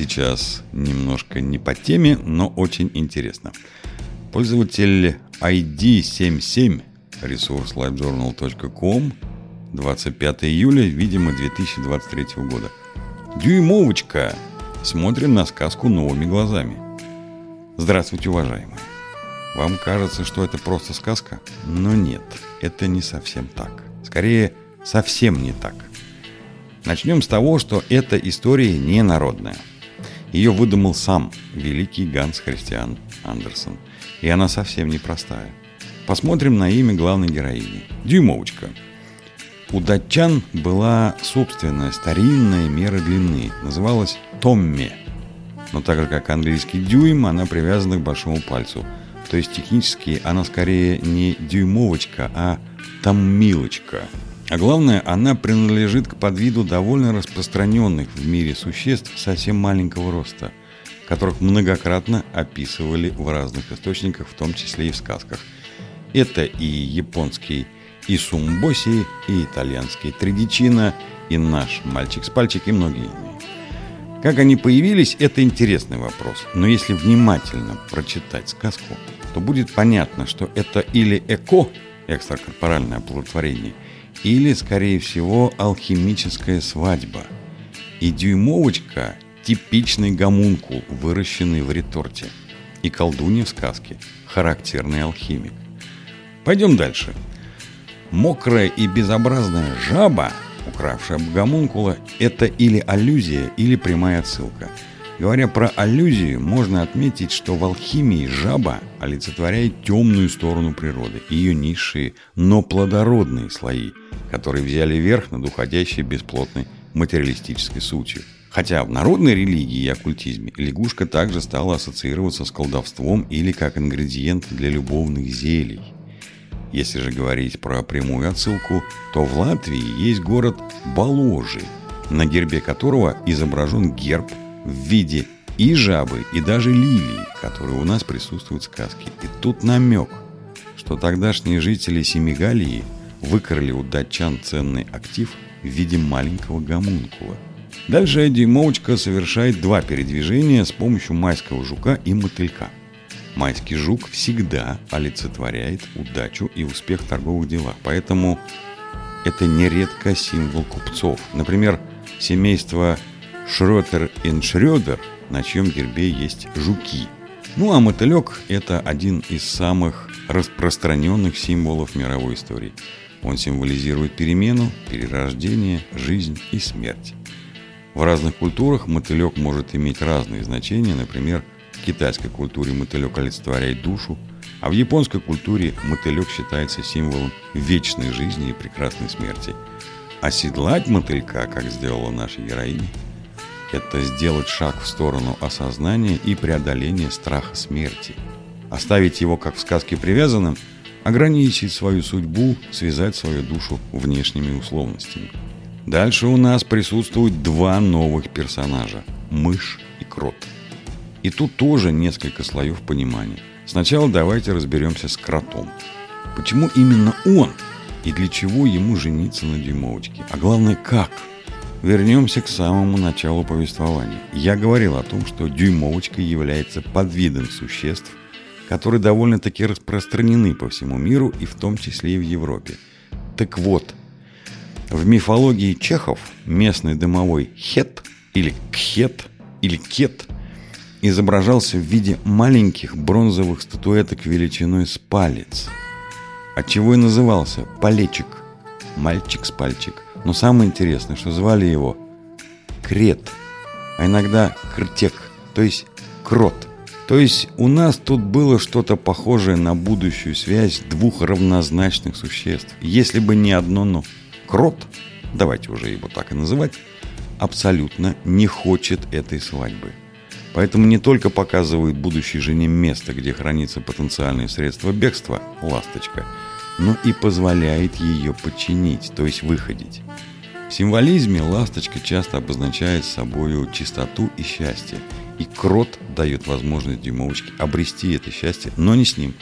Сейчас немножко не по теме, но очень интересно. Пользователь ID77 ресурс livejournal.com 25 июля, видимо, 2023 года. Дюймовочка. Смотрим на сказку новыми глазами. Здравствуйте, уважаемые. Вам кажется, что это просто сказка? Но нет, это не совсем так. Скорее, совсем не так. Начнем с того, что эта история не народная. Ее выдумал сам великий Ганс Христиан Андерсон. И она совсем непростая. Посмотрим на имя главной героини. Дюймовочка. У датчан была собственная старинная мера длины. Называлась Томми. Но так же, как английский дюйм, она привязана к большому пальцу. То есть технически она скорее не дюймовочка, а томмилочка. А главное, она принадлежит к подвиду довольно распространенных в мире существ совсем маленького роста, которых многократно описывали в разных источниках, в том числе и в сказках. Это и японский и сумбоси, и итальянский тридичина, и наш мальчик с пальчик, и многие иные. Как они появились, это интересный вопрос. Но если внимательно прочитать сказку, то будет понятно, что это или эко, экстракорпоральное оплодотворение – или, скорее всего, алхимическая свадьба. И дюймовочка – типичный гомункул, выращенный в реторте. И колдунья в сказке – характерный алхимик. Пойдем дальше. Мокрая и безобразная жаба, укравшая гомункула, это или аллюзия, или прямая отсылка – Говоря про аллюзию, можно отметить, что в алхимии жаба олицетворяет темную сторону природы, ее низшие, но плодородные слои, которые взяли верх над уходящей бесплотной материалистической сутью. Хотя в народной религии и оккультизме лягушка также стала ассоциироваться с колдовством или как ингредиент для любовных зелий. Если же говорить про прямую отсылку, то в Латвии есть город Боложи, на гербе которого изображен герб в виде и жабы, и даже лилии, которые у нас присутствуют в сказке. И тут намек, что тогдашние жители Семигалии выкрали у датчан ценный актив в виде маленького гомункула. Дальше Эдди Моучка совершает два передвижения с помощью майского жука и мотылька. Майский жук всегда олицетворяет удачу и успех в торговых делах, поэтому это нередко символ купцов. Например, семейство Шротер и Шрёдер, на чьем гербе есть жуки. Ну а мотылек – это один из самых распространенных символов мировой истории. Он символизирует перемену, перерождение, жизнь и смерть. В разных культурах мотылек может иметь разные значения. Например, в китайской культуре мотылек олицетворяет душу, а в японской культуре мотылек считается символом вечной жизни и прекрасной смерти. Оседлать мотылька, как сделала наша героиня, это сделать шаг в сторону осознания и преодоления страха смерти. Оставить его, как в сказке, привязанным, ограничить свою судьбу, связать свою душу внешними условностями. Дальше у нас присутствуют два новых персонажа – мышь и крот. И тут тоже несколько слоев понимания. Сначала давайте разберемся с кротом. Почему именно он и для чего ему жениться на дюймовочке? А главное, как – Вернемся к самому началу повествования. Я говорил о том, что дюймовочка является подвидом существ, которые довольно-таки распространены по всему миру и в том числе и в Европе. Так вот, в мифологии чехов местный домовой хет или кхет или кет изображался в виде маленьких бронзовых статуэток величиной с палец, отчего и назывался палечик, мальчик с пальчик – но самое интересное, что звали его Крет, а иногда Кртек, то есть Крот. То есть у нас тут было что-то похожее на будущую связь двух равнозначных существ. Если бы не одно «но». Крот, давайте уже его так и называть, абсолютно не хочет этой свадьбы. Поэтому не только показывает будущей жене место, где хранится потенциальное средство бегства – ласточка – но и позволяет ее подчинить, то есть выходить. В символизме ласточка часто обозначает собой чистоту и счастье, и крот дает возможность дюймовочке обрести это счастье, но не с ним.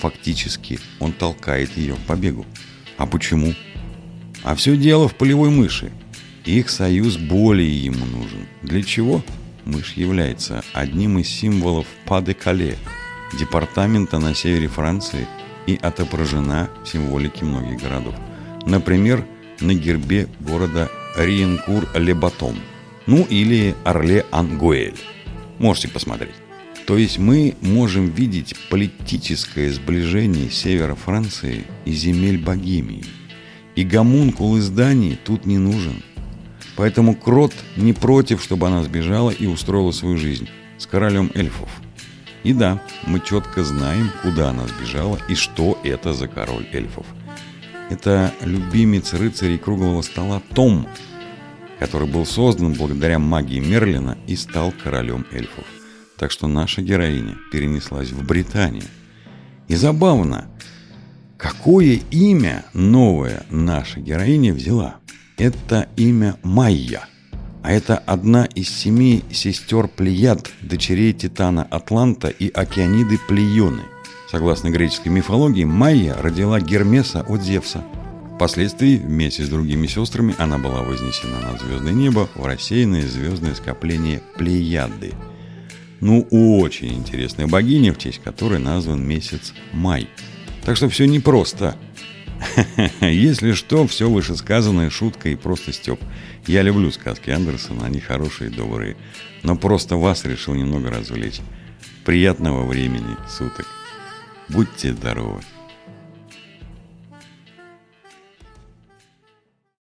Фактически он толкает ее в побегу. А почему? А все дело в полевой мыши. Их союз более ему нужен. Для чего? мышь является одним из символов Па-де-Кале, департамента на севере Франции и отображена в символике многих городов. Например, на гербе города Риенкур-Лебатон, ну или Орле-Ангуэль. Можете посмотреть. То есть мы можем видеть политическое сближение севера Франции и земель Богемии. И гомункул из Дании тут не нужен. Поэтому Крот не против, чтобы она сбежала и устроила свою жизнь с королем эльфов. И да, мы четко знаем, куда она сбежала и что это за король эльфов. Это любимец рыцарей круглого стола Том, который был создан благодаря магии Мерлина и стал королем эльфов. Так что наша героиня перенеслась в Британию. И забавно, какое имя новое наша героиня взяла. Это имя Майя. А это одна из семи сестер Плеяд, дочерей Титана Атланта и Океаниды Плеоны. Согласно греческой мифологии, Майя родила Гермеса от Зевса. Впоследствии, вместе с другими сестрами, она была вознесена над звездное небо в рассеянное звездное скопление Плеяды – ну, очень интересная богиня, в честь которой назван месяц май. Так что все непросто. Если что, все вышесказанное шутка и просто степ. Я люблю сказки Андерсона, они хорошие и добрые. Но просто вас решил немного развлечь. Приятного времени суток. Будьте здоровы.